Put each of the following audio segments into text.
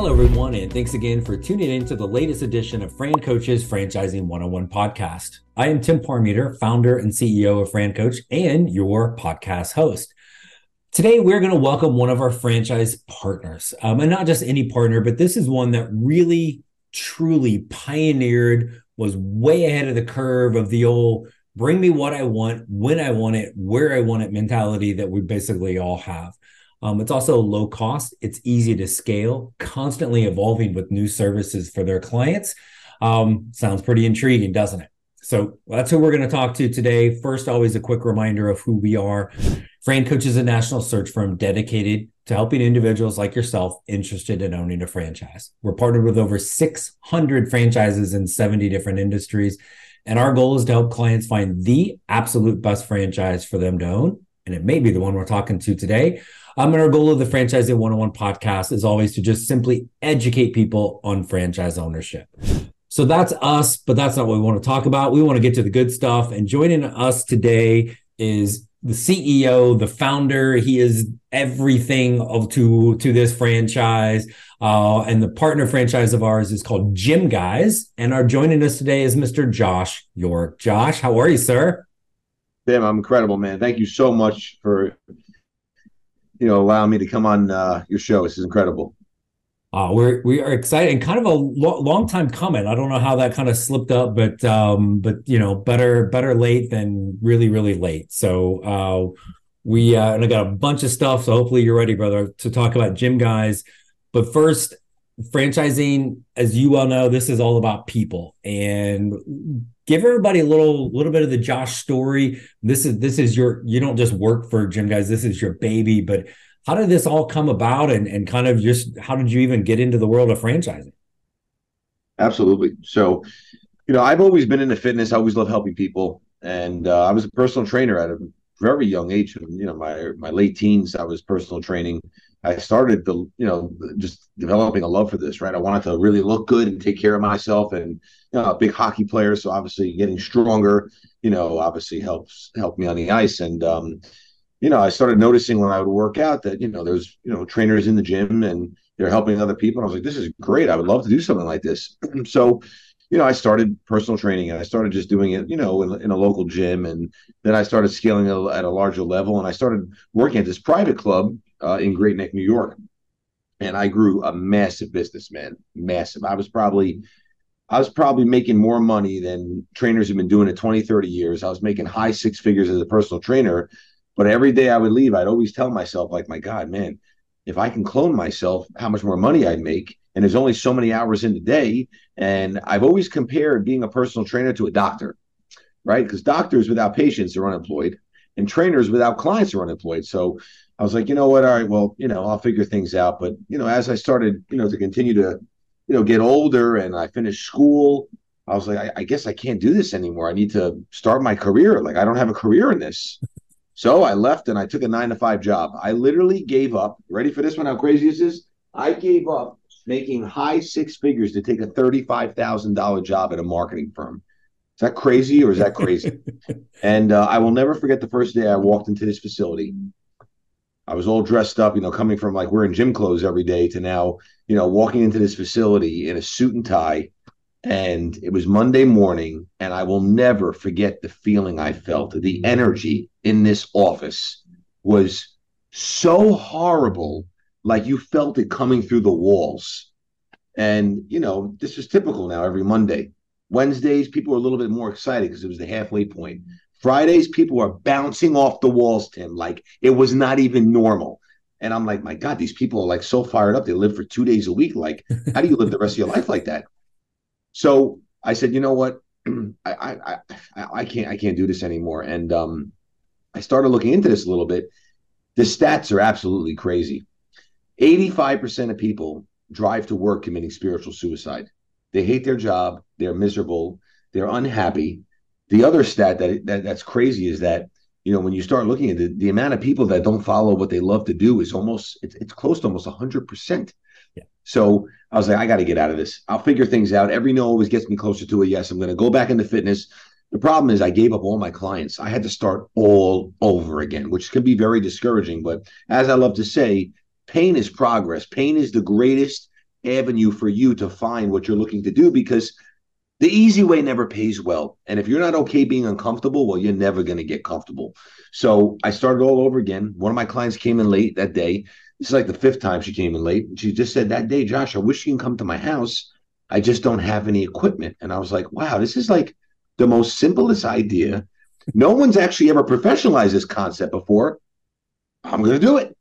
Hello, everyone, and thanks again for tuning in to the latest edition of FranCoach's Franchising 101 podcast. I am Tim Parmeter, founder and CEO of FranCoach and your podcast host. Today, we're going to welcome one of our franchise partners, um, and not just any partner, but this is one that really, truly pioneered, was way ahead of the curve of the old bring me what I want, when I want it, where I want it mentality that we basically all have. Um, it's also low cost, it's easy to scale, constantly evolving with new services for their clients. Um, sounds pretty intriguing, doesn't it? So that's who we're going to talk to today. First, always a quick reminder of who we are. FranCoach is a national search firm dedicated to helping individuals like yourself interested in owning a franchise. We're partnered with over 600 franchises in 70 different industries. And our goal is to help clients find the absolute best franchise for them to own. And it may be the one we're talking to today. Um, and our goal of the Franchising 101 podcast is always to just simply educate people on franchise ownership. So that's us, but that's not what we want to talk about. We want to get to the good stuff. And joining us today is the CEO, the founder. He is everything of to to this franchise. Uh, and the partner franchise of ours is called GYMGUYZ. And our joining us today is Mr. Josh York. Josh, how are you, sir? Tim, I'm incredible, man. Thank you so much for you know allowing me to come on uh, your show. This is incredible. Uh, we're we are excited and kind of a lo- long time coming. I don't know how that kind of slipped up, but um, but you know, better better late than really really late. So uh, we uh, and I got a bunch of stuff. So hopefully you're ready, brother, to talk about GYMGUYZ. But first, franchising, as you well know, this is all about people and give everybody a little little bit of the Josh story. This is this is your you don't just work for GYMGUYZ. This is your baby, but how did this all come about and, and kind of just how did you even get into the world of franchising? Absolutely. So, you know, I've always been into fitness. I always love helping people. And uh, I was a personal trainer at a very young age. You know, my my late teens, I was personal training. I started the, you know, just developing a love for this, right? I wanted to really look good and take care of myself and, you know, a big hockey player. So obviously getting stronger, you know, obviously helps, help me on the ice. And, um, you know, I started noticing when I would work out that, you know, there's, you know, trainers in the gym and they're helping other people. And I was like, this is great. I would love to do something like this. so, you know, I started personal training and I started just doing it, you know, in, in a local gym. And then I started scaling at a larger level and I started working at this private club uh, in Great Neck, New York. And I grew a massive business, man, massive. I was probably, I was probably making more money than trainers have been doing it 20, 30 years. I was making high six figures as a personal trainer but every day I would leave, I'd always tell myself, like, my God, man, if I can clone myself, how much more money I'd make. And there's only so many hours in the day. And I've always compared being a personal trainer to a doctor, right? Because doctors without patients are unemployed and trainers without clients are unemployed. So I was like, you know what? All right, well, you know, I'll figure things out. But, you know, as I started, you know, to continue to, you know, get older and I finished school, I was like, I, I guess I can't do this anymore. I need to start my career. Like, I don't have a career in this. So I left and I took a nine to five job. I literally gave up. Ready for this one? How crazy this is? I gave up making high six figures to take a $35,000 job at a marketing firm. Is that crazy or is that crazy? and uh, I will never forget the first day I walked into this facility. I was all dressed up, you know, coming from like wearing gym clothes every day to now, you know, walking into this facility in a suit and tie and it was Monday morning, and I will never forget the feeling I felt. The energy in this office was so horrible, like you felt it coming through the walls. And, you know, this is typical now every Monday. Wednesdays, people are a little bit more excited because it was the halfway point. Fridays, people are bouncing off the walls, Tim, like it was not even normal. And I'm like, my God, these people are like so fired up. They live for two days a week. Like, how do you live the rest of your life like that? So I said, you know what? I, I, I, I can't, I can't do this anymore. And um, I started looking into this a little bit. The stats are absolutely crazy. 85% of people drive to work committing spiritual suicide. They hate their job. They're miserable. They're unhappy. The other stat that, that that's crazy is that you know when you start looking at it, the amount of people that don't follow what they love to do is almost it's, it's close to almost 100%. Yeah. So I was like, I got to get out of this. I'll figure things out. Every no always gets me closer to a yes. I'm going to go back into fitness. The problem is, I gave up all my clients. I had to start all over again, which can be very discouraging. But as I love to say, pain is progress. Pain is the greatest avenue for you to find what you're looking to do because the easy way never pays well. And if you're not okay being uncomfortable, well, you're never going to get comfortable. So I started all over again. One of my clients came in late that day. This is like the fifth time she came in late. She just said that day, Josh, I wish you can come to my house. I just don't have any equipment. And I was like, wow, this is like the most simplest idea. No one's actually ever professionalized this concept before. I'm going to do it.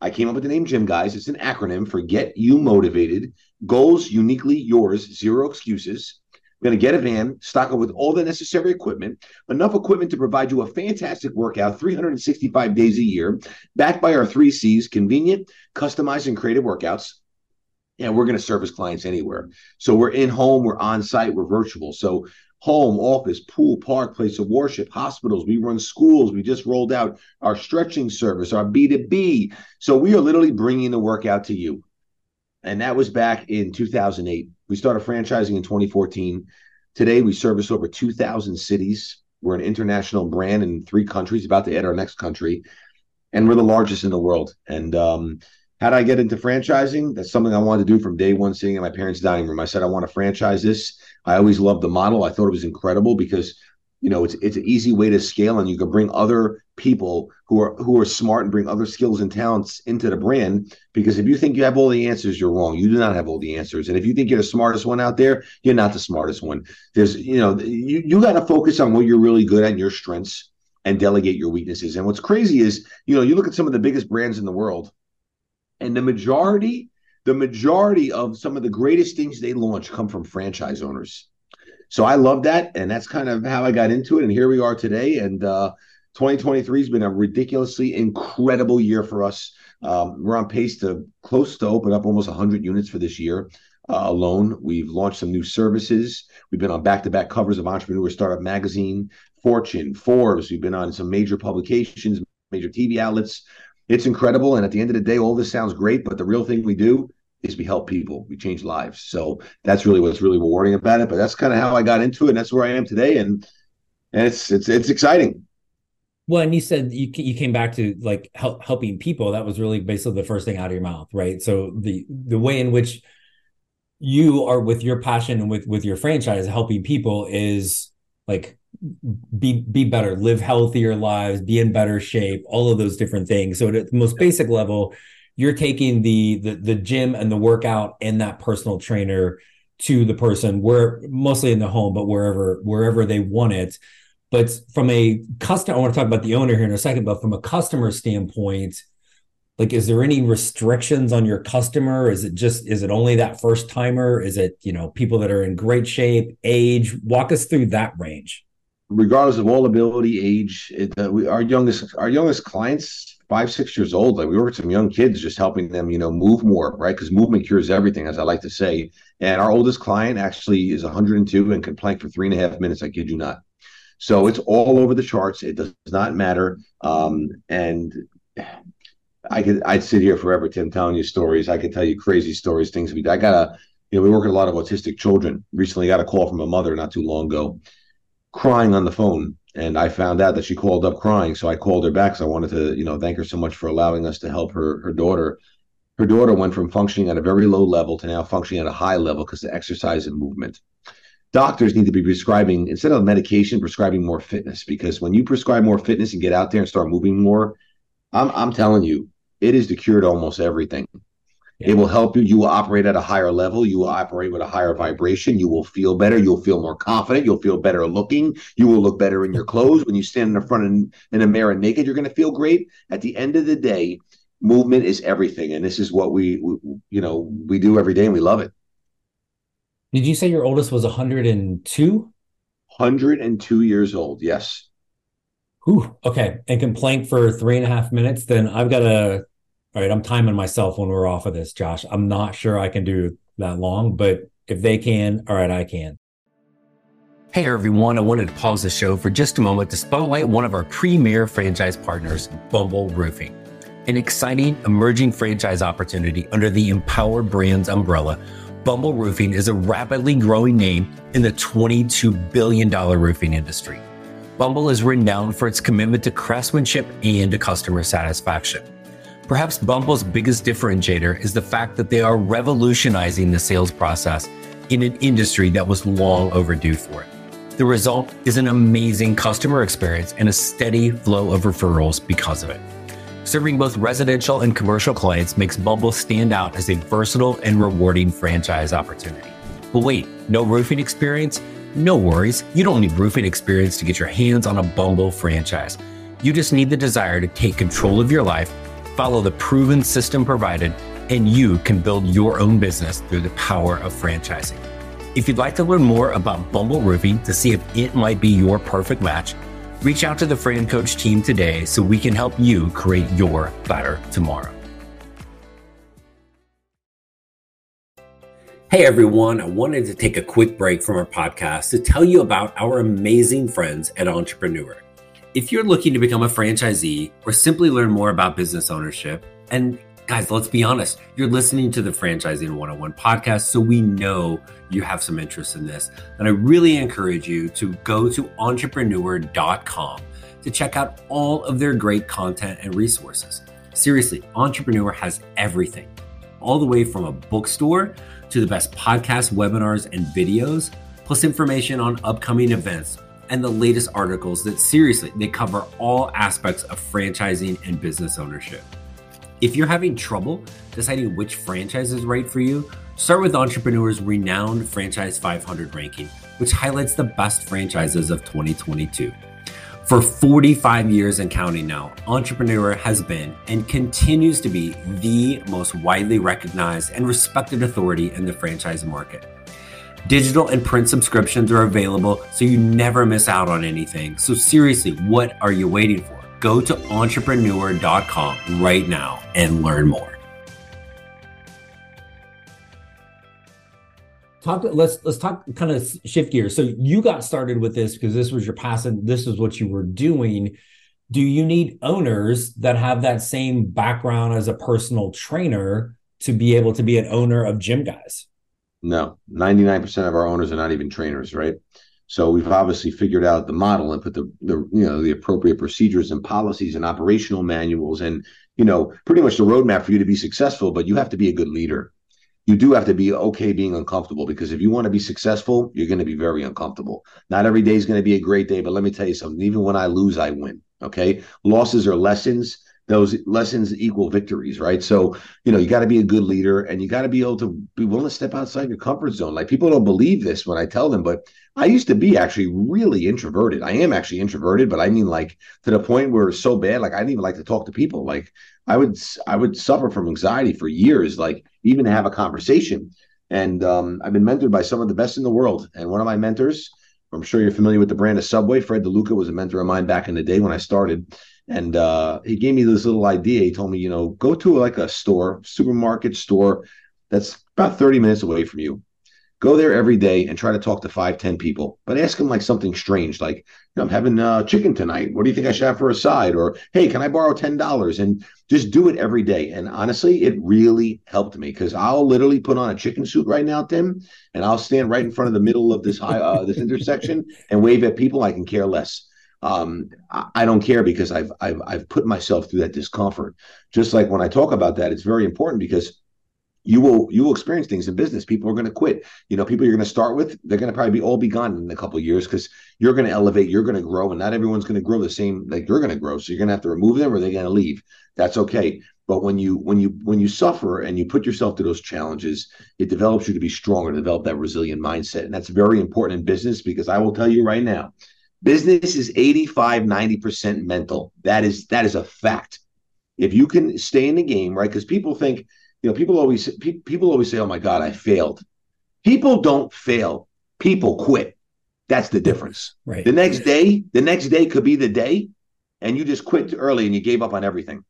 I came up with the name GYMGUYZ. It's an acronym for Get You Motivated, Goals Uniquely Yours, Zero Excuses. We're going to get a van, stock it with all the necessary equipment, enough equipment to provide you a fantastic workout 365 days a year, backed by our three C's convenient, customized, and creative workouts. And we're going to service clients anywhere. So we're in home, we're on site, we're virtual. So home, office, pool, park, place of worship, hospitals. We run schools. We just rolled out our stretching service, our B2B. So we are literally bringing the workout to you. And that was back in 2008. We started franchising in 2014. Today, we service over 2,000 cities. We're an international brand in three countries, about to add our next country. And we're the largest in the world. And um, how did I get into franchising? That's something I wanted to do from day one, sitting in my parents' dining room. I said, I want to franchise this. I always loved the model. I thought it was incredible because you know it's it's an easy way to scale and you can bring other people who are who are smart and bring other skills and talents into the brand because if you think you have all the answers you're wrong you do not have all the answers and if you think you're the smartest one out there you're not the smartest one there's you know you, you got to focus on what you're really good at and your strengths and delegate your weaknesses and what's crazy is you know you look at some of the biggest brands in the world and the majority the majority of some of the greatest things they launch come from franchise owners so I love that, and that's kind of how I got into it. And here we are today. And uh, 2023 has been a ridiculously incredible year for us. Um, we're on pace to close to open up almost 100 units for this year uh, alone. We've launched some new services. We've been on back-to-back covers of Entrepreneur Startup Magazine, Fortune, Forbes. We've been on some major publications, major TV outlets. It's incredible. And at the end of the day, all this sounds great, but the real thing we do is we help people, we change lives. So that's really what's really rewarding about it. But that's kind of how I got into it, and that's where I am today, and and it's it's it's exciting. Well, and you said you you came back to like help, helping people. That was really basically the first thing out of your mouth, right? So the the way in which you are with your passion and with with your franchise helping people is like be be better, live healthier lives, be in better shape, all of those different things. So at the most basic level, you're taking the the the gym and the workout and that personal trainer to the person where mostly in the home but wherever wherever they want it. But from a customer i want to talk about the owner here in a second but from a customer standpoint like is there any restrictions on your customer? Is it just is it only that first timer? Is it you know people that are in great shape age? Walk us through that range regardless of all ability age it, uh, we, our youngest our youngest clients five, six years old. Like we work with some young kids, just helping them, you know, move more, right? Because movement cures everything, as I like to say. And our oldest client actually is 102 and can plank for three and a half minutes. I kid you not. So it's all over the charts. It does not matter. Um, and I could I'd sit here forever, Tim, telling you stories. I could tell you crazy stories, things we I got a you know, we work with a lot of autistic children. Recently got a call from a mother not too long ago, crying on the phone and I found out that she called up crying. So I called her back because I wanted to, you know, thank her so much for allowing us to help her her daughter. Her daughter went from functioning at a very low level to now functioning at a high level because of exercise and movement. Doctors need to be prescribing instead of medication, prescribing more fitness because when you prescribe more fitness and get out there and start moving more, I'm I'm telling you, it is the cure to almost everything. Yeah. It will help you. You will operate at a higher level. You will operate with a higher vibration. You will feel better. You'll feel more confident. You'll feel better looking. You will look better in your clothes. When you stand in the front in, in a mirror naked, you're going to feel great. At the end of the day, movement is everything. And this is what we, we you know, we do every day and we love it. Did you say your oldest was 102? 102 years old. Yes. Ooh, okay. And can plank for three and a half minutes. Then I've got to all right, I'm timing myself when we're off of this, Josh. I'm not sure I can do that long, but if they can, all right, I can. Hey everyone, I wanted to pause the show for just a moment to spotlight one of our premier franchise partners, Bumble Roofing. An exciting emerging franchise opportunity under the Empower Brands umbrella, Bumble Roofing is a rapidly growing name in the $22 billion roofing industry. Bumble is renowned for its commitment to craftsmanship and to customer satisfaction. Perhaps Bumble's biggest differentiator is the fact that they are revolutionizing the sales process in an industry that was long overdue for it. The result is an amazing customer experience and a steady flow of referrals because of it. Serving both residential and commercial clients makes Bumble stand out as a versatile and rewarding franchise opportunity. But wait, no roofing experience? No worries. You don't need roofing experience to get your hands on a Bumble franchise. You just need the desire to take control of your life, follow the proven system provided, and you can build your own business through the power of franchising. If you'd like to learn more about Bumble Roofing to see if it might be your perfect match, reach out to the FranCoach team today so we can help you create your better tomorrow. Hey everyone, I wanted to take a quick break from our podcast to tell you about our amazing friends at Entrepreneur. If you're looking to become a franchisee or simply learn more about business ownership, and guys, let's be honest, you're listening to the Franchising 101 podcast, so we know you have some interest in this. And I really encourage you to go to entrepreneur.com to check out all of their great content and resources. Seriously, Entrepreneur has everything, all the way from a bookstore to the best podcasts, webinars, and videos, plus information on upcoming events and the latest articles that seriously they cover all aspects of franchising and business ownership. If you're having trouble deciding which franchise is right for you, start with Entrepreneur's renowned Franchise 500 ranking, which highlights the best franchises of 2022. For 45 years and counting now, Entrepreneur has been and continues to be the most widely recognized and respected authority in the franchise market. Digital and print subscriptions are available so you never miss out on anything. So, seriously, what are you waiting for? Go to entrepreneur.com right now and learn more. Talk. Let's let's talk. Kind of shift gears. So you got started with this because this was your passion. This is what you were doing. Do you need owners that have that same background as a personal trainer to be able to be an owner of GYMGUYZ? No, ninety nine percent of our owners are not even trainers, right? So we've obviously figured out the model and put the the you know the appropriate procedures and policies and operational manuals and you know pretty much the roadmap for you to be successful. But you have to be a good leader. You do have to be okay being uncomfortable because if you want to be successful, you're going to be very uncomfortable. Not every day is going to be a great day, but let me tell you something. Even when I lose, I win. Okay, losses are lessons those lessons equal victories, right? So, you know, you got to be a good leader and you got to be able to be willing to step outside your comfort zone. Like people don't believe this when I tell them, but I used to be actually really introverted. I am actually introverted, but I mean like to the point where it's so bad, like I didn't even like to talk to people. Like I would I would suffer from anxiety for years, like even to have a conversation. And um, I've been mentored by some of the best in the world. And one of my mentors, I'm sure you're familiar with the brand of Subway. Fred DeLuca was a mentor of mine back in the day when I started and uh, he gave me this little idea. He told me, you know, go to like a store, supermarket store that's about 30 minutes away from you. Go there every day and try to talk to five, 10 people, but ask them like something strange, like, you know, I'm having uh, chicken tonight. What do you think I should have for a side? Or, hey, can I borrow $10? And just do it every day. And honestly, it really helped me because I'll literally put on a chicken suit right now, Tim, and I'll stand right in front of the middle of this high, uh, this intersection and wave at people. I can care less um, I, don't care because I've, I've I've put myself through that discomfort. Just like when I talk about that, it's very important because you will you will experience things in business. People are going to quit. You know, people you're going to start with, they're going to probably be all be gone in a couple of years because you're going to elevate, you're going to grow, and not everyone's going to grow the same like you're going to grow. So you're going to have to remove them or they're going to leave. That's okay. But when you when you when you suffer and you put yourself to those challenges, it develops you to be stronger, develop that resilient mindset, and that's very important in business because I will tell you right now, Business is 85, 90% mental. That is that is a fact. If you can stay in the game, right? Because people think, you know, people always pe- people always say, "Oh my God, I failed." People don't fail. People quit. That's the difference. Right. The next day, the next day could be the day, and you just quit early and you gave up on everything.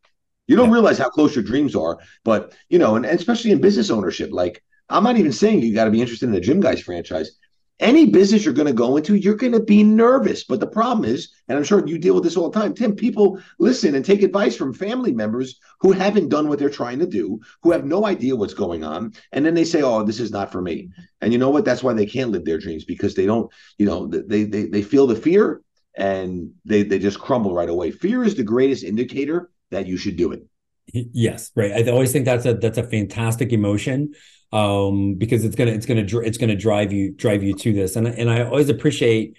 You don't yeah. realize how close your dreams are, but you know, and, and especially in business ownership, like I'm not even saying you got to be interested in the GYMGUYZ franchise any business you're going to go into, you're going to be nervous. But the problem is, and I'm sure you deal with this all the time, Tim, people listen and take advice from family members who haven't done what they're trying to do, who have no idea what's going on. And then they say, oh, this is not for me. And you know what? That's why they can't live their dreams because they don't, you know, they, they, they feel the fear and they, they just crumble right away. Fear is the greatest indicator that you should do it. Yes, right. I always think that's a that's a fantastic emotion um, because it's gonna it's gonna it's gonna drive you drive you to this, and and I always appreciate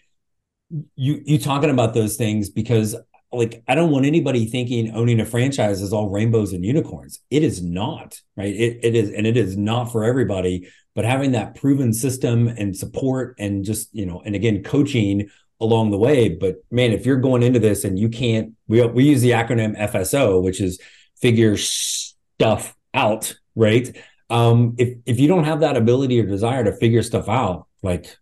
you you talking about those things because like I don't want anybody thinking owning a franchise is all rainbows and unicorns. It is not, right? It it is, and it is not for everybody. But having that proven system and support, and just you know, and again, coaching along the way. But man, if you're going into this and you can't, we we use the acronym FSO, which is figure stuff out, right? Um, if if you don't have that ability or desire to figure stuff out, like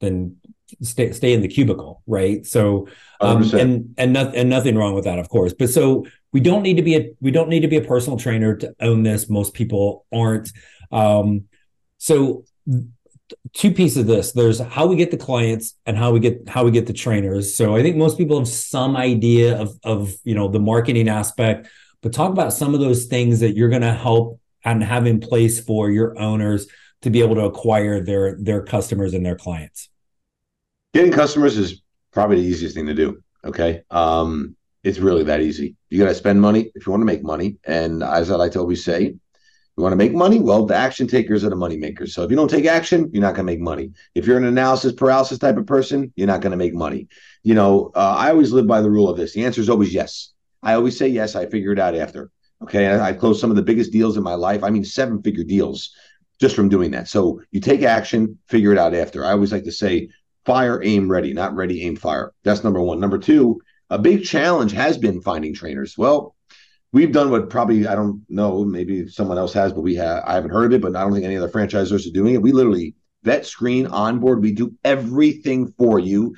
then stay stay in the cubicle, right? So um, and and nothing and nothing wrong with that, of course. But so we don't need to be a we don't need to be a personal trainer to own this. Most people aren't. Um, so two pieces of this there's how we get the clients and how we get how we get the trainers so i think most people have some idea of of you know the marketing aspect but talk about some of those things that you're going to help and have in place for your owners to be able to acquire their their customers and their clients getting customers is probably the easiest thing to do okay um it's really that easy you got to spend money if you want to make money and as i like to always say you want to make money? Well, the action takers are the money makers. So if you don't take action, you're not going to make money. If you're an analysis paralysis type of person, you're not going to make money. You know, uh, I always live by the rule of this. The answer is always yes. I always say yes. I figure it out after. Okay. I, I closed some of the biggest deals in my life. I mean, seven figure deals just from doing that. So you take action, figure it out after. I always like to say, fire, aim, ready, not ready, aim, fire. That's number one. Number two, a big challenge has been finding trainers. Well, we've done what probably I don't know, maybe someone else has, but we have I haven't heard of it, but I don't think any other franchisors are doing it. We literally vet, screen, onboard. We do everything for you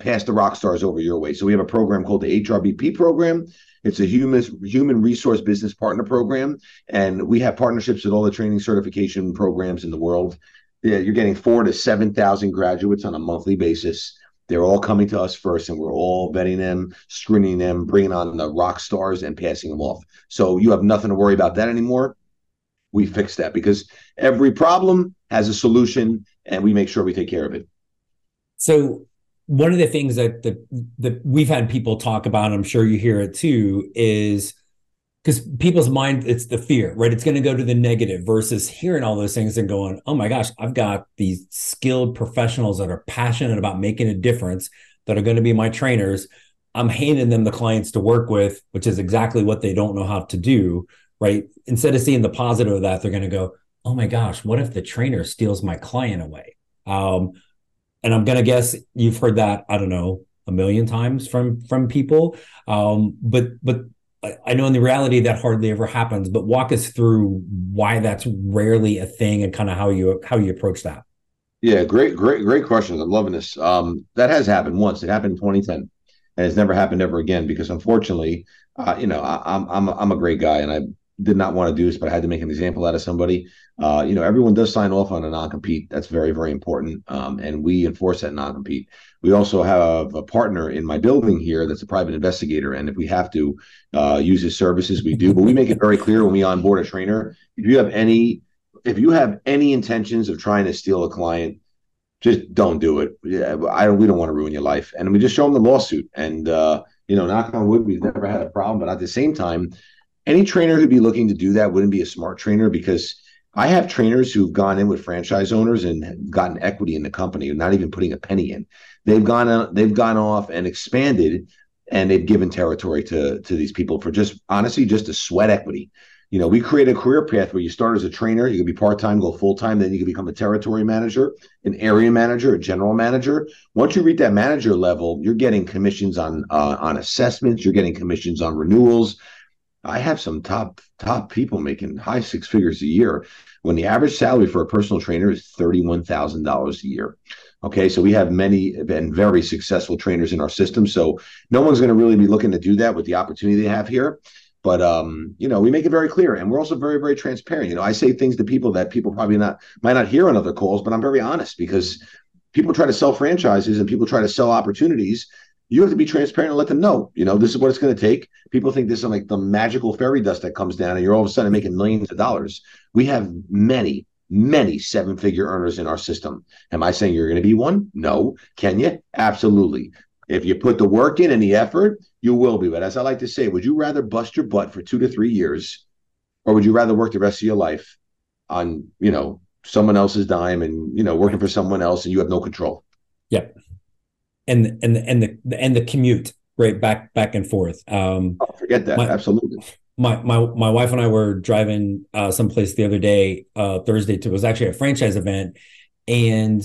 pass the rock stars over your way. So we have a program called the HRBP program. It's a human human resource business partner program, and we have partnerships with all the training certification programs in the world. Yeah, you're getting four to seven thousand graduates on a monthly basis. They're all coming to us first, and we're all vetting them, screening them, bringing on the rock stars, and passing them off. So you have nothing to worry about that anymore. We fix that because every problem has a solution, and we make sure we take care of it. So one of the things that that, that we've had people talk about, I'm sure you hear it too, is because people's mind it's the fear right? It's going to go to the negative versus hearing all those things and going oh my gosh i've got these skilled professionals that are passionate about making a difference that are going to be my trainers. I'm handing them the clients to work with which is exactly what they don't know how to do right? Instead of seeing the positive of that they're going to go oh my gosh what if the trainer steals my client away? Um, and i'm to guess you've heard that i don't know a million times from from people um, but but I know in the reality that hardly ever happens, but walk us through why that's rarely a thing and kind of how you how you approach that. Yeah, great, great, great questions. I'm loving this. Um, that has happened once. It happened in 2010, and it's never happened ever again because unfortunately, uh, you know, I, am I'm, I'm I'm a great guy, and I did not want to do this, but I had to make an example out of somebody. Uh, you know, everyone does sign off on a non-compete. That's very, very important, um, and we enforce that non-compete. We also have a partner in my building here that's a private investigator, and if we have to uh, use his services, we do. But we make it very clear when we onboard a trainer: if you have any, if you have any intentions of trying to steal a client, just don't do it. I. We don't want to ruin your life, and we just show them the lawsuit. And uh, you know, knock on wood, we've never had a problem. But at the same time any trainer who'd be looking to do that wouldn't be a smart trainer because I have trainers who've gone in with franchise owners and gotten equity in the company, not even putting a penny in. They've gone out, they've gone off and expanded, and they've given territory to to these people for just honestly just a sweat equity. You know, we create a career path where you start as a trainer, you can be part time, go full time, then you can become a territory manager, an area manager, a general manager. Once you reach that manager level, you're getting commissions on uh, on assessments, you're getting commissions on renewals, I have some top top people making high six figures a year when the average salary for a personal trainer is $31,000 a year. Okay, so we have many and very successful trainers in our system. So no one's going to really be looking to do that with the opportunity they have here. But um, you know, we make it very clear, and we're also very, very transparent. You know, I say things to people that people probably not might not hear on other calls, but I'm very honest because people try to sell franchises and people try to sell opportunities you have to be transparent and let them know, you know, this is what it's going to take. People think this is like the magical fairy dust that comes down and you're all of a sudden making millions of dollars. We have many, many seven figure earners in our system. Am I saying you're going to be one? No. Can you? Absolutely. If you put the work in and the effort, you will be. But as I like to say, would you rather bust your butt for two to three years, or would you rather work the rest of your life on, you know, someone else's dime and you know working for someone else and you have no control? Yep. And and and the and the commute right back back and forth. Um, oh, forget that. My, Absolutely. My my my wife and I were driving uh, someplace the other day, uh, Thursday. To, it was actually a franchise event, and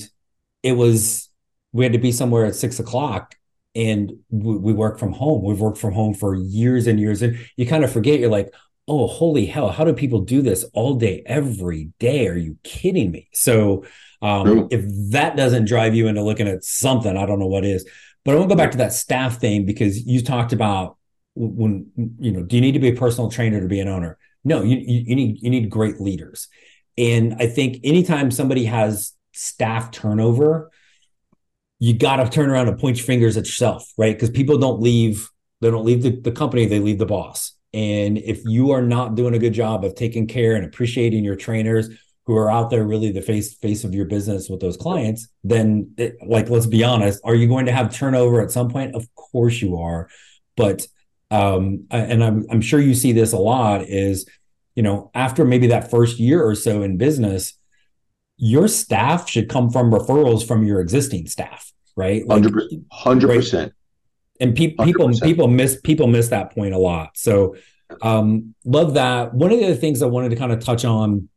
it was we had to be somewhere at six o'clock and we, we, work from home we've worked from home for years and years and you kind of forget you're like oh holy hell how do people do this all day every day are you kidding me so um, if that doesn't drive you into looking at something i don't know what is. But i want to go back to that staff thing because you talked about when you know do you need to be a personal trainer to be an owner? No you, you, need you need great leaders. And i think anytime somebody has staff turnover you got to turn around and point your fingers at yourself, right? Because people don't leave, they don't leave the, the company, they leave the boss. And if you are not doing a good job of taking care and appreciating your trainers who are out there really the face face of your business with those clients, then it, like let's be honest, are you going to have turnover at some point? Of course you are. But um, and I'm I'm sure you see this a lot is, you know, after maybe that first year or so in business, your staff should come from referrals from your existing staff, right? Hundred percent. And pe- people people miss people miss that point a lot. So um, love that. One of the things I wanted to kind of touch on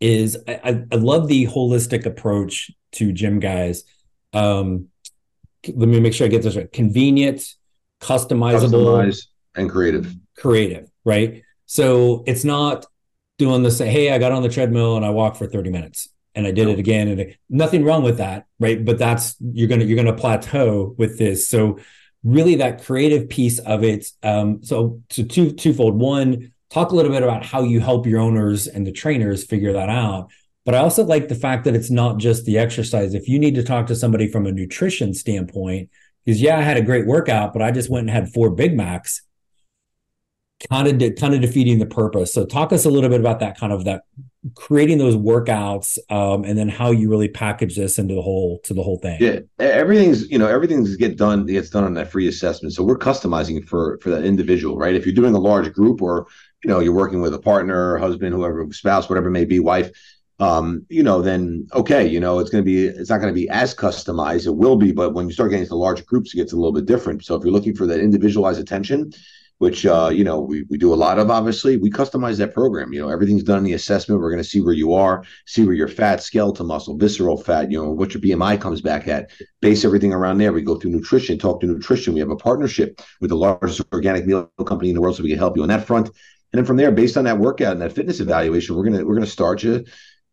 is I, I love the holistic approach to GYMGUYZ. Um, let me make sure I get this right. Convenient, customizable, Customized and creative. Creative, right? So it's not doing the same. Hey, I got on the treadmill and I walked for 30 minutes and I did it again and nothing wrong with that, right? But that's you're gonna you're gonna plateau with this. So really that creative piece of it. Um, so so two twofold. One, talk a little bit about how you help your owners and the trainers figure that out. But I also like the fact that it's not just the exercise. If you need to talk to somebody from a nutrition standpoint, because yeah, I had a great workout, but I just went and had four Big Macs kind of de- kind of defeating the purpose. So talk us a little bit about that kind of that creating those workouts um, and then how you really package this into the whole to the whole thing. Yeah, everything's you know everything's get done gets done on that free assessment. So we're customizing for for that individual, right? If you're doing a large group or you know you're working with a partner, husband, whoever, spouse, whatever it may be, wife. Um, you know, then okay, you know, it's going to be, it's not going to be as customized. It will be, but when you start getting into larger groups, it gets a little bit different. So if you're looking for that individualized attention, which uh, you know we, we do a lot of obviously we customize that program you know everything's done in the assessment we're going to see where you are see where your fat skeletal muscle visceral fat you know what your bmi comes back at base everything around there we go through nutrition talk to nutrition we have a partnership with the largest organic meal company in the world so we can help you on that front and then from there based on that workout and that fitness evaluation we're to we're to start you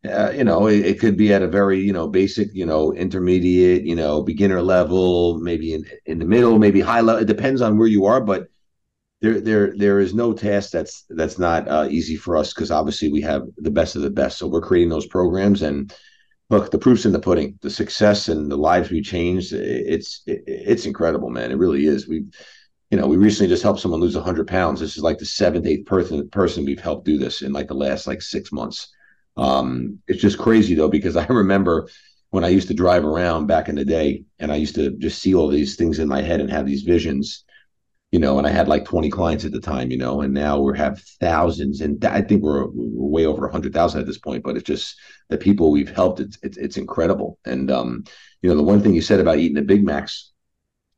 uh, you know, it, it, could be at a very, you know, basic, you know, intermediate, you know, beginner level, maybe in, in the middle, maybe high level. It depends on where you are, but there there there is no task that's that's not uh, easy for us because obviously we have the best of the best. So we're creating those programs and look, the proof's in the pudding. The success and the lives we changed, it's it's incredible, man. It really is. We, you know, we recently just helped someone lose hundred pounds. This is like the seventh, eighth person person we've helped do this in like the last like six months. Um, it's just crazy though because I remember when I used to drive around back in the day and I used to just see all these things in my head and have these visions you know, and I had like 20 clients at the time, you know, and now we have thousands, and I think we're, we're way over 100,000 at this point. But it's just the people we've helped; it's, it's it's incredible. And um, you know, the one thing you said about eating the Big Macs,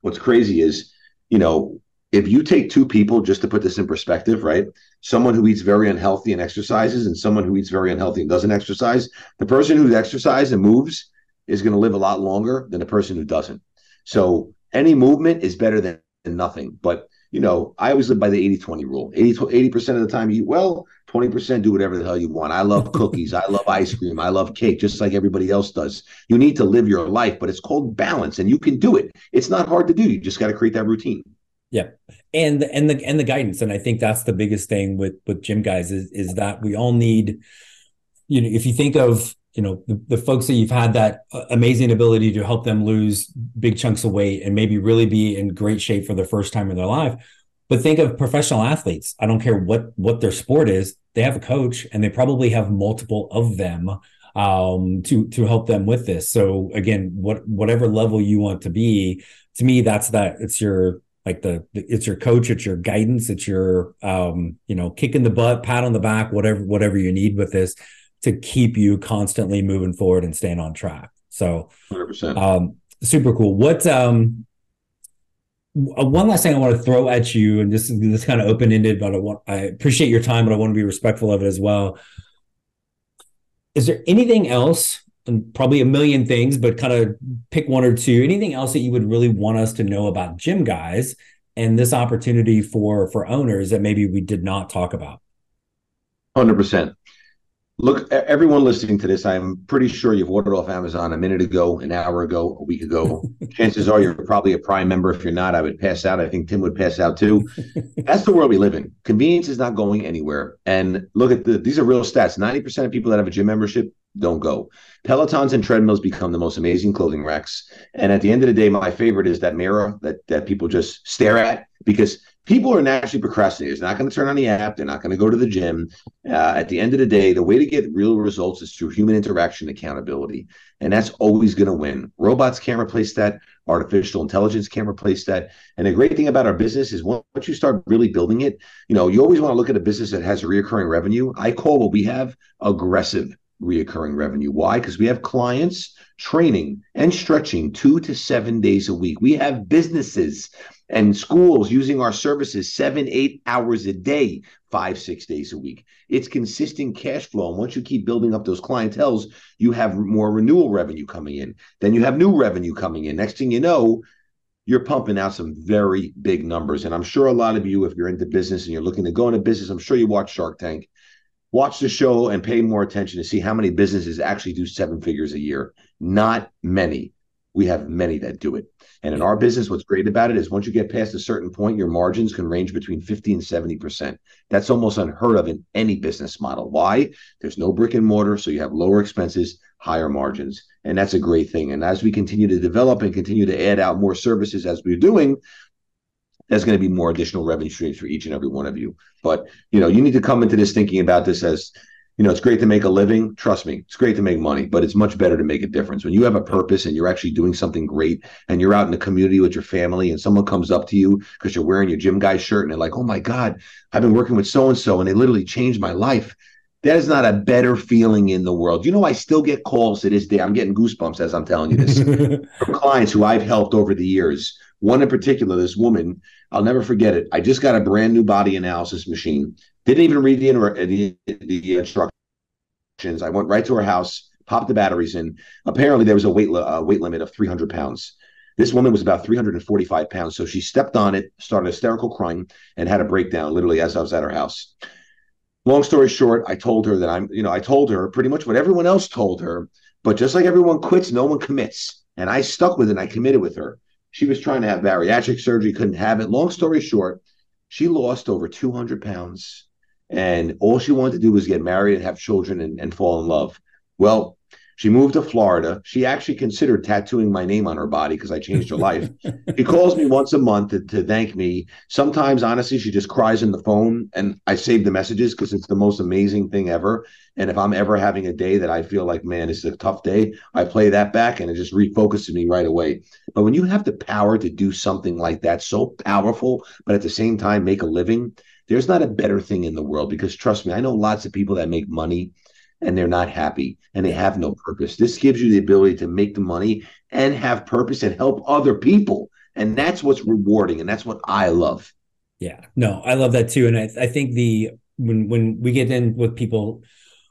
what's crazy is, you know, if you take two people, just to put this in perspective, right? Someone who eats very unhealthy and exercises, and someone who eats very unhealthy and doesn't exercise, the person who exercises and moves is going to live a lot longer than the person who doesn't. So any movement is better than nothing. But you know, I always live by the 80 20 rule 80 percent of the time you eat well, 20% do whatever the hell you want. I love cookies, I love ice cream, I love cake, just like everybody else does. You need to live your life, but it's called balance and you can do it. It's not hard to do. You just got to create that routine. Yeah. And and the and the guidance. And I think that's the biggest thing with with GYMGUYZ is is that we all need, you know, if you think of you know the, the, folks that you've had that uh, amazing ability to help them lose big chunks of weight and maybe really be in great shape for the first time in their life but think of professional athletes i don't care what what their sport is they have a coach and they probably have multiple of them um, to to help them with this so again what whatever level you want to be to me that's that it's your like the it's your coach it's your guidance it's your um you know kick in the butt pat on the back whatever whatever you need with this to keep you constantly moving forward and staying on track so 100%. um super cool what um uh, one last thing I want to throw at you, and this is this kind of open ended, but I want I appreciate your time, but I want to be respectful of it as well. Is there anything else, and probably a million things, but kind of pick one or two, anything else that you would really want us to know about GYMGUYZ and this opportunity for for owners that maybe we did not talk about? Hundred percent. Look, everyone listening to this, I'm pretty sure you've ordered off Amazon a minute ago, an hour ago, a week ago. Chances are you're probably a Prime member. If you're not, I would pass out. I think Tim would pass out too. That's the world we live in. Convenience is not going anywhere. And look at the these are real stats. 90% of people that have a gym membership don't go. Pelotons and treadmills become the most amazing clothing racks. And at the end of the day, my favorite is that mirror that that people just stare at because people are naturally procrastinators. They're not going to turn on the app. They're not going to go to the gym. Uh, at the end of the day, the way to get real results is through human interaction accountability. And that's always going to win. Robots can't replace that. Artificial intelligence can't replace that. And the great thing about our business is once you start really building it, you know, you always want to look at a business that has a reoccurring revenue. I call what we have aggressive reoccurring revenue. Why? Because we have clients training and stretching two to seven days a week. We have businesses and schools using our services seven, eight hours a day, five, six days a week. It's consistent cash flow. And once you keep building up those clientels, you have more renewal revenue coming in. Then you have new revenue coming in. Next thing you know, you're pumping out some very big numbers. And I'm sure a lot of you, if you're into business and you're looking to go into business, I'm sure you watch Shark Tank. Watch the show and pay more attention to see how many businesses actually do seven figures a year. Not many. We have many that do it. And in our business, what's great about it is once you get past a certain point, your margins can range between 50 and 70%. That's almost unheard of in any business model. Why? There's no brick and mortar, so you have lower expenses, higher margins. And that's a great thing. And as we continue to develop and continue to add out more services as we're doing, there's going to be more additional revenue streams for each and every one of you. But you know, you need to come into this thinking about this as you know, it's great to make a living. Trust me, it's great to make money, but it's much better to make a difference. When you have a purpose and you're actually doing something great and you're out in the community with your family and someone comes up to you because you're wearing your gym guy shirt and they're like, oh my God, I've been working with so and so and they literally changed my life. That is not a better feeling in the world. You know, I still get calls to this day. I'm getting goosebumps as I'm telling you this from clients who I've helped over the years. One in particular, this woman, I'll never forget it. I just got a brand new body analysis machine. Didn't even read the, the, the instructions. I went right to her house, popped the batteries in. Apparently, there was a weight weight limit of 300 pounds. This woman was about 345 pounds, so she stepped on it, started hysterical crying, and had a breakdown literally as I was at her house. Long story short, I told her that I'm, you know, I told her pretty much what everyone else told her, but just like everyone quits, no one commits. And I stuck with it. and I committed with her. She was trying to have bariatric surgery, couldn't have it. Long story short, she lost over 200 pounds and all she wanted to do was get married and have children and, and fall in love. Well, she moved to Florida. She actually considered tattooing my name on her body because I changed her life. He calls me once a month to, to, thank me. Sometimes, honestly, she just cries in the phone, and I save the messages because it's the most amazing thing ever. And if I'm ever having a day that I feel like, man, this is a tough day, I play that back and it just refocuses me right away. But when you have the power to do something like that, so powerful, but at the same time make a living, there's not a better thing in the world because trust me, I know lots of people that make money and they're not happy and they have no purpose. This gives you the ability to make the money and have purpose and help other people. And that's what's rewarding. And that's what I love. Yeah, no, I love that too. And I, I think the, when, when we get in with people,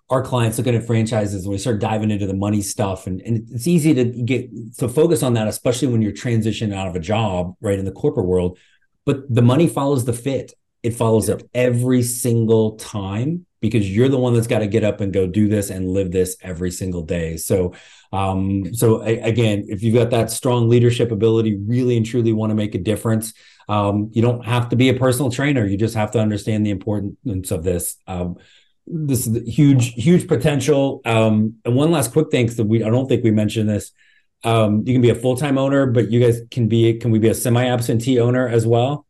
our clients looking at franchises and we start diving into the money stuff and, and it's easy to get to focus on that especially when you're transitioning out of a job right in the corporate world but the money follows the fit it follows up every single time because you're the one that's got to get up and go do this and live this every single day. So, um, so a, again, if you've got that strong leadership ability, really and truly want to make a difference, um, you don't have to be a personal trainer. You just have to understand the importance of this. Um, this is huge, huge potential. Um, and one last quick thing, because we I don't think we mentioned this. Um, you can be a full time owner, but you guys can be can we be a semi absentee owner as well?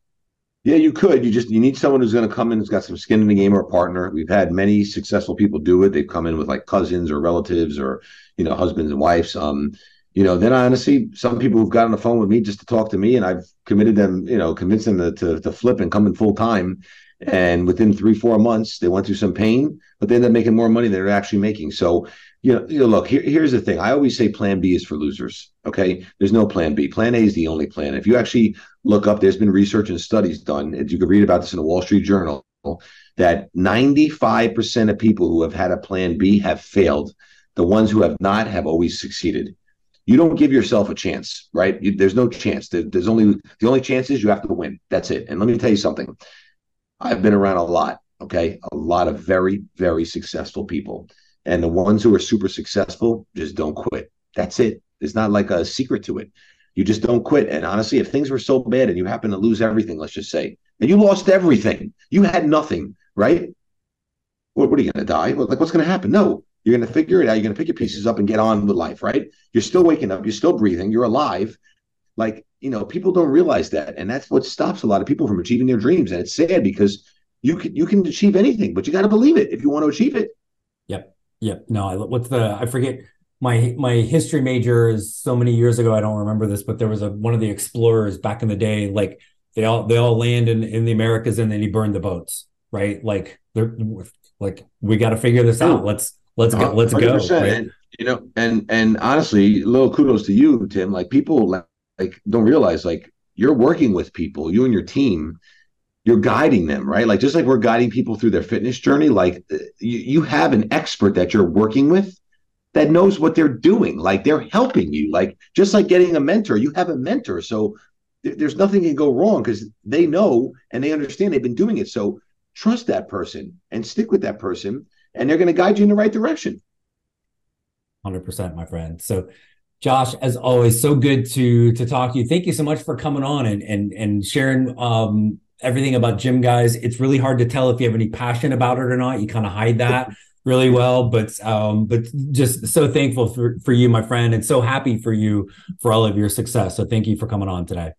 Yeah, you could. You just you need someone who's going to come in who's got some skin in the game or a partner. We've had many successful people do it. They've come in with like cousins or relatives or you know husbands and wives. Um, you know, then honestly, some people who've got on the phone with me just to talk to me, and I've committed them, you know, convinced them to, to, to flip and come in full time. And within three, four months, they went through some pain, but they end up making more money than they're actually making. So, you know, you know look, here, here's the thing. I always say plan B is for losers. Okay. There's no plan B. Plan A is the only plan. If you actually look up, there's been research and studies done, and you can read about this in the Wall Street Journal, that 95% of people who have had a plan B have failed. The ones who have not have always succeeded you don't give yourself a chance, right? You, there's no chance. There, there's only the only chance is you have to win. That's it. And let me tell you something. I've been around a lot, okay, a lot of very, very successful people, and the ones who are super successful just don't quit. That's it. It's not like a secret to it. You just don't quit. And honestly, if things were so bad and you happen to lose everything, let's just say, and you lost everything, you had nothing, right? What, what are you going to die? Like, what's going to happen? No, you're going to figure it out. You're going to pick your pieces up and get on with life, right? You're still waking up. You're still breathing. You're alive. Like, you know, people don't realize that. And that's what stops a lot of people from achieving their dreams. And it's sad because you can, you can achieve anything, but you got to believe it if you want to achieve it. Yep. No, what's the, I forget my, my history major is so many years ago. I don't remember this, but there was a, one of the explorers back in the day, like they all, they all land in, in the Americas and then he burned the boats, right? Like they're like, we got to figure this out. Let's, Let's go. Let's 100%. go. Right? And, you know, and and honestly, little kudos to you, Tim. Like people like don't realize like you're working with people, you and your team, you're guiding them, right? Like just like we're guiding people through their fitness journey, like uh, you, you have an expert that you're working with that knows what they're doing. Like they're helping you. Like just like getting a mentor, you have a mentor. So th- there's nothing can go wrong because they know and they understand they've been doing it. So trust that person and stick with that person and they're going to guide you in the right direction. 100%, my friend. So, Josh, as always, so good to to talk to you. Thank you so much for coming on and and and sharing um, everything about GYMGUYZ. It's really hard to tell if you have any passion about it or not. You kind of hide that really well, but um, but just so thankful for for you, my friend, and so happy for you for all of your success. So, thank you for coming on today.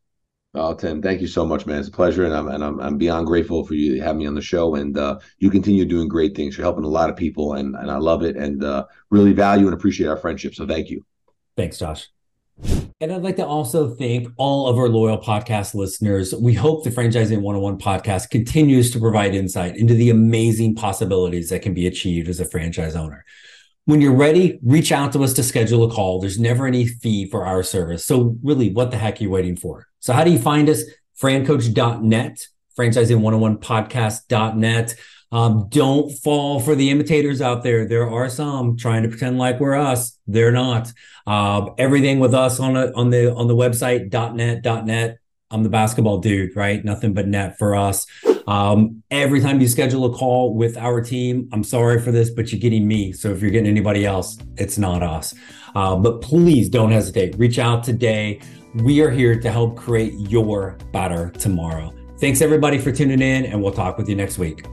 Oh, Tim, thank you so much, man. It's a pleasure, and I'm and I'm, I'm beyond grateful for you to have me on the show. And uh, you continue doing great things. You're helping a lot of people, and and I love it, and uh, really value and appreciate our friendship. So thank you. Thanks, Josh. And I'd like to also thank all of our loyal podcast listeners. We hope the Franchising 101 podcast continues to provide insight into the amazing possibilities that can be achieved as a franchise owner. When you're ready, reach out to us to schedule a call. There's never any fee for our service. So, really, what the heck are you waiting for? So, how do you find us? Francoach.net, franchising101podcast.net. Um, don't fall for the imitators out there. There are some trying to pretend like we're us. They're not. Uh, everything with us on a, on the on the website .net .net. I'm the basketball dude, right? Nothing but net for us. Um, every time you schedule a call with our team, I'm sorry for this, but you're getting me. So if you're getting anybody else, it's not us. Uh, but please don't hesitate. Reach out today. We are here to help create your better tomorrow. Thanks everybody for tuning in, and we'll talk with you next week.